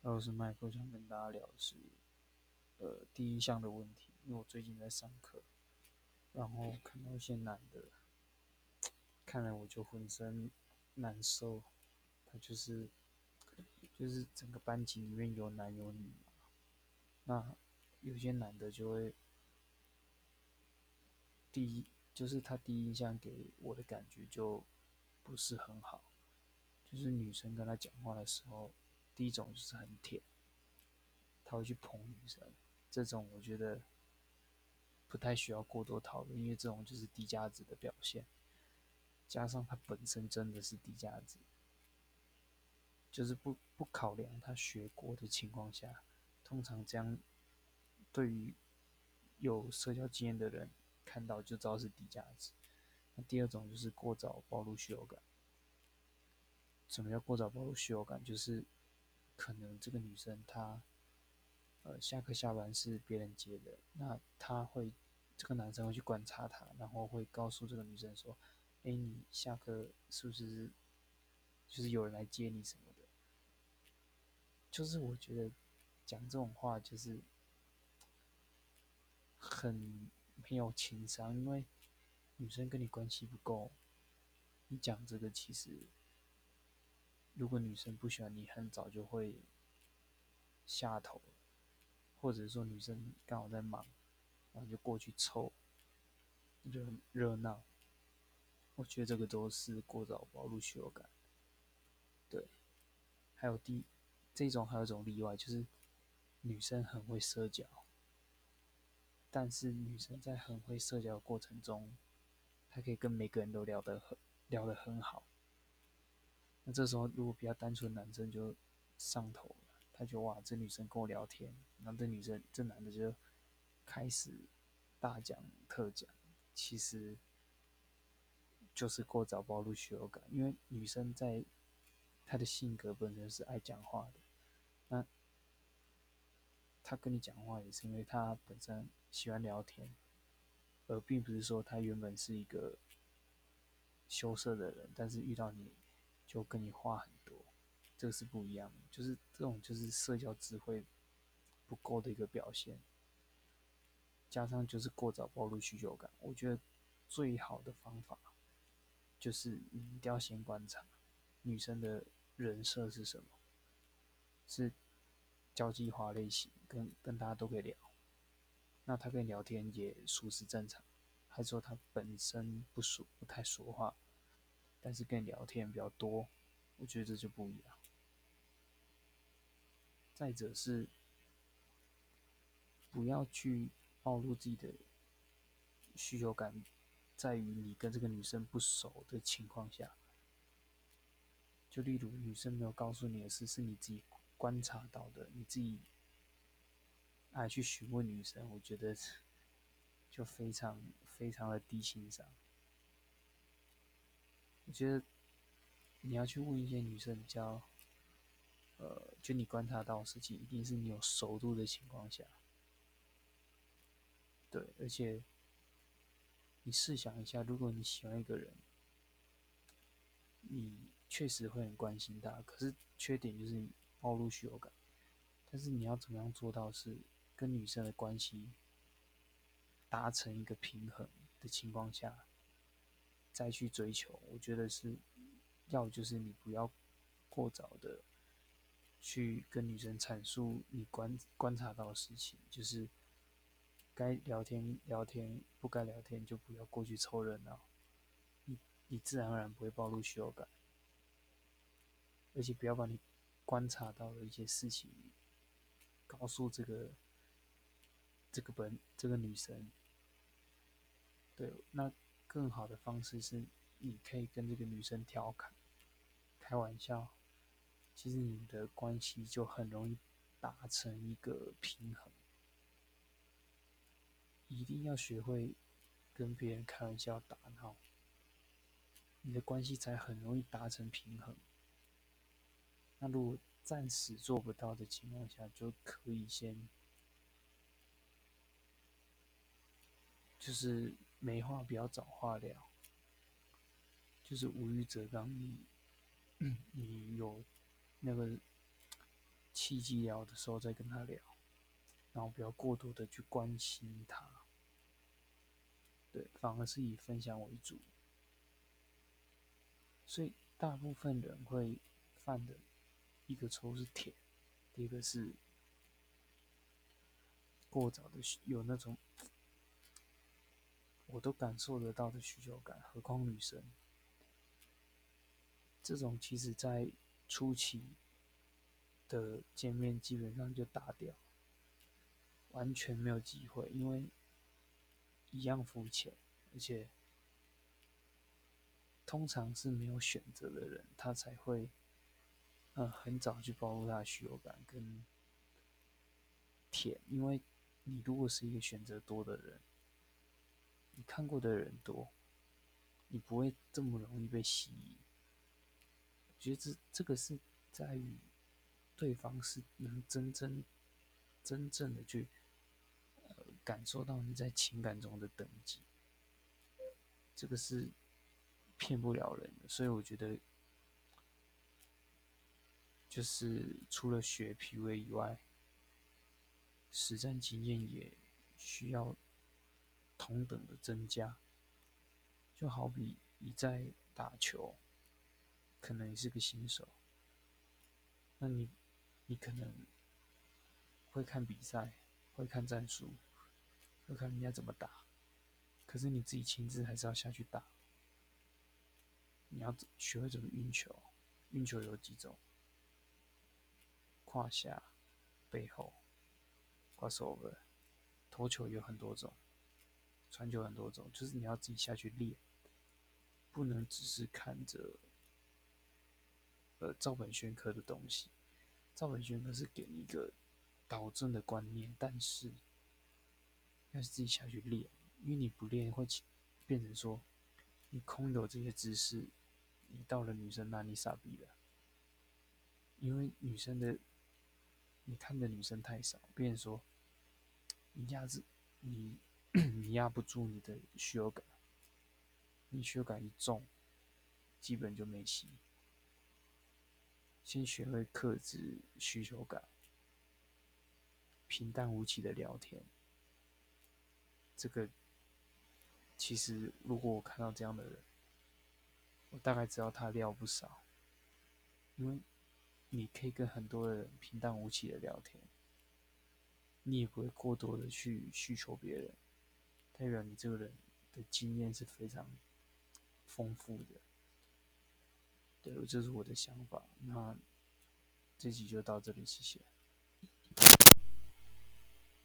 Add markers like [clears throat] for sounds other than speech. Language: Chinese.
然后是麦克想跟大家聊的是，呃，第一项的问题，因为我最近在上课，然后看到一些男的，看来我就浑身难受，他就是就是整个班级里面有男有女嘛，那有些男的就会第一就是他第一印象给我的感觉就不是很好，就是女生跟他讲话的时候。第一种就是很舔，他会去捧女生，这种我觉得不太需要过多讨论，因为这种就是低价值的表现。加上他本身真的是低价值，就是不不考量他学过的情况下，通常这样对于有社交经验的人看到就知道是低价值。那第二种就是过早暴露需求感。什么叫过早暴露需求感？就是可能这个女生她，呃，下课下班是别人接的，那他会，这个男生会去观察她，然后会告诉这个女生说：“哎，你下课是不是，就是有人来接你什么的？”就是我觉得讲这种话就是很没有情商，因为女生跟你关系不够，你讲这个其实。如果女生不喜欢你，很早就会下头，或者说女生刚好在忙，然后就过去凑热热闹。我觉得这个都是过早暴露需求感。对，还有第这种还有一种例外，就是女生很会社交，但是女生在很会社交的过程中，她可以跟每个人都聊得很聊得很好。那这时候，如果比较单纯的男生就上头了，他就哇，这女生跟我聊天，然后这女生这男的就开始大讲特讲，其实就是过早暴露需求感，因为女生在她的性格本身是爱讲话的，那她跟你讲话也是因为她本身喜欢聊天，而并不是说她原本是一个羞涩的人，但是遇到你。就跟你话很多，这个是不一样的，就是这种就是社交智慧不够的一个表现，加上就是过早暴露需求感。我觉得最好的方法就是你一定要先观察女生的人设是什么，是交际花类型，跟跟大家都可以聊，那她跟你聊天也属实正常，还是说她本身不熟，不太说话？但是跟你聊天比较多，我觉得这就不一样。再者是不要去暴露自己的需求感，在于你跟这个女生不熟的情况下，就例如女生没有告诉你的事，是你自己观察到的，你自己还去询问女生，我觉得 [laughs] 就非常非常的低情商。我觉得你要去问一些女生比较，呃，就你观察到的事情，一定是你有熟度的情况下。对，而且你试想一下，如果你喜欢一个人，你确实会很关心他，可是缺点就是你暴露需求感。但是你要怎么样做到是跟女生的关系达成一个平衡的情况下？再去追求，我觉得是要就是你不要过早的去跟女生阐述你观观察到的事情，就是该聊天聊天，不该聊天就不要过去凑热闹，你你自然而然不会暴露需要感，而且不要把你观察到的一些事情告诉这个这个本这个女生，对，那。更好的方式是，你可以跟这个女生调侃、开玩笑，其实你的关系就很容易达成一个平衡。一定要学会跟别人开玩笑、打闹，你的关系才很容易达成平衡。那如果暂时做不到的情况下，就可以先，就是。没话不要找话聊，就是无欲则刚。你，[clears throat] 你有那个契机聊的时候再跟他聊，然后不要过多的去关心他，对，反而是以分享为主。所以大部分人会犯的一个错是舔，第一个是过早的有那种我都感受得到的需求感，何况女生。这种其实在初期的见面基本上就打掉，完全没有机会，因为一样肤浅，而且通常是没有选择的人，他才会嗯很早去暴露他的需求感跟舔，因为你如果是一个选择多的人，你看过的人多，你不会这么容易被吸引。我觉得这这个是在于对方是能真正真正的去呃感受到你在情感中的等级，这个是骗不了人的。所以我觉得，就是除了学 P V 以外，实战经验也需要同等的增加。就好比你在打球。可能你是个新手，那你，你可能会看比赛，会看战术，会看人家怎么打，可是你自己亲自还是要下去打。你要学会怎么运球，运球有几种，胯下、背后、crossover，投球有很多种，传球很多种，就是你要自己下去练，不能只是看着。呃，照本宣科的东西，照本宣科是给你一个导正的观念，但是要自己下去练，因为你不练会变成说你空有这些知识，你到了女生那里傻逼了，因为女生的你看的女生太少，变成说你压制你 [clears throat] 你压不住你的需求感，你需求感一重，基本就没戏。先学会克制需求感，平淡无奇的聊天。这个其实，如果我看到这样的人，我大概知道他料不少，因为你可以跟很多人平淡无奇的聊天，你也不会过多的去需求别人，代表你这个人的经验是非常丰富的。对，这是我的想法。那这集就到这里，谢谢。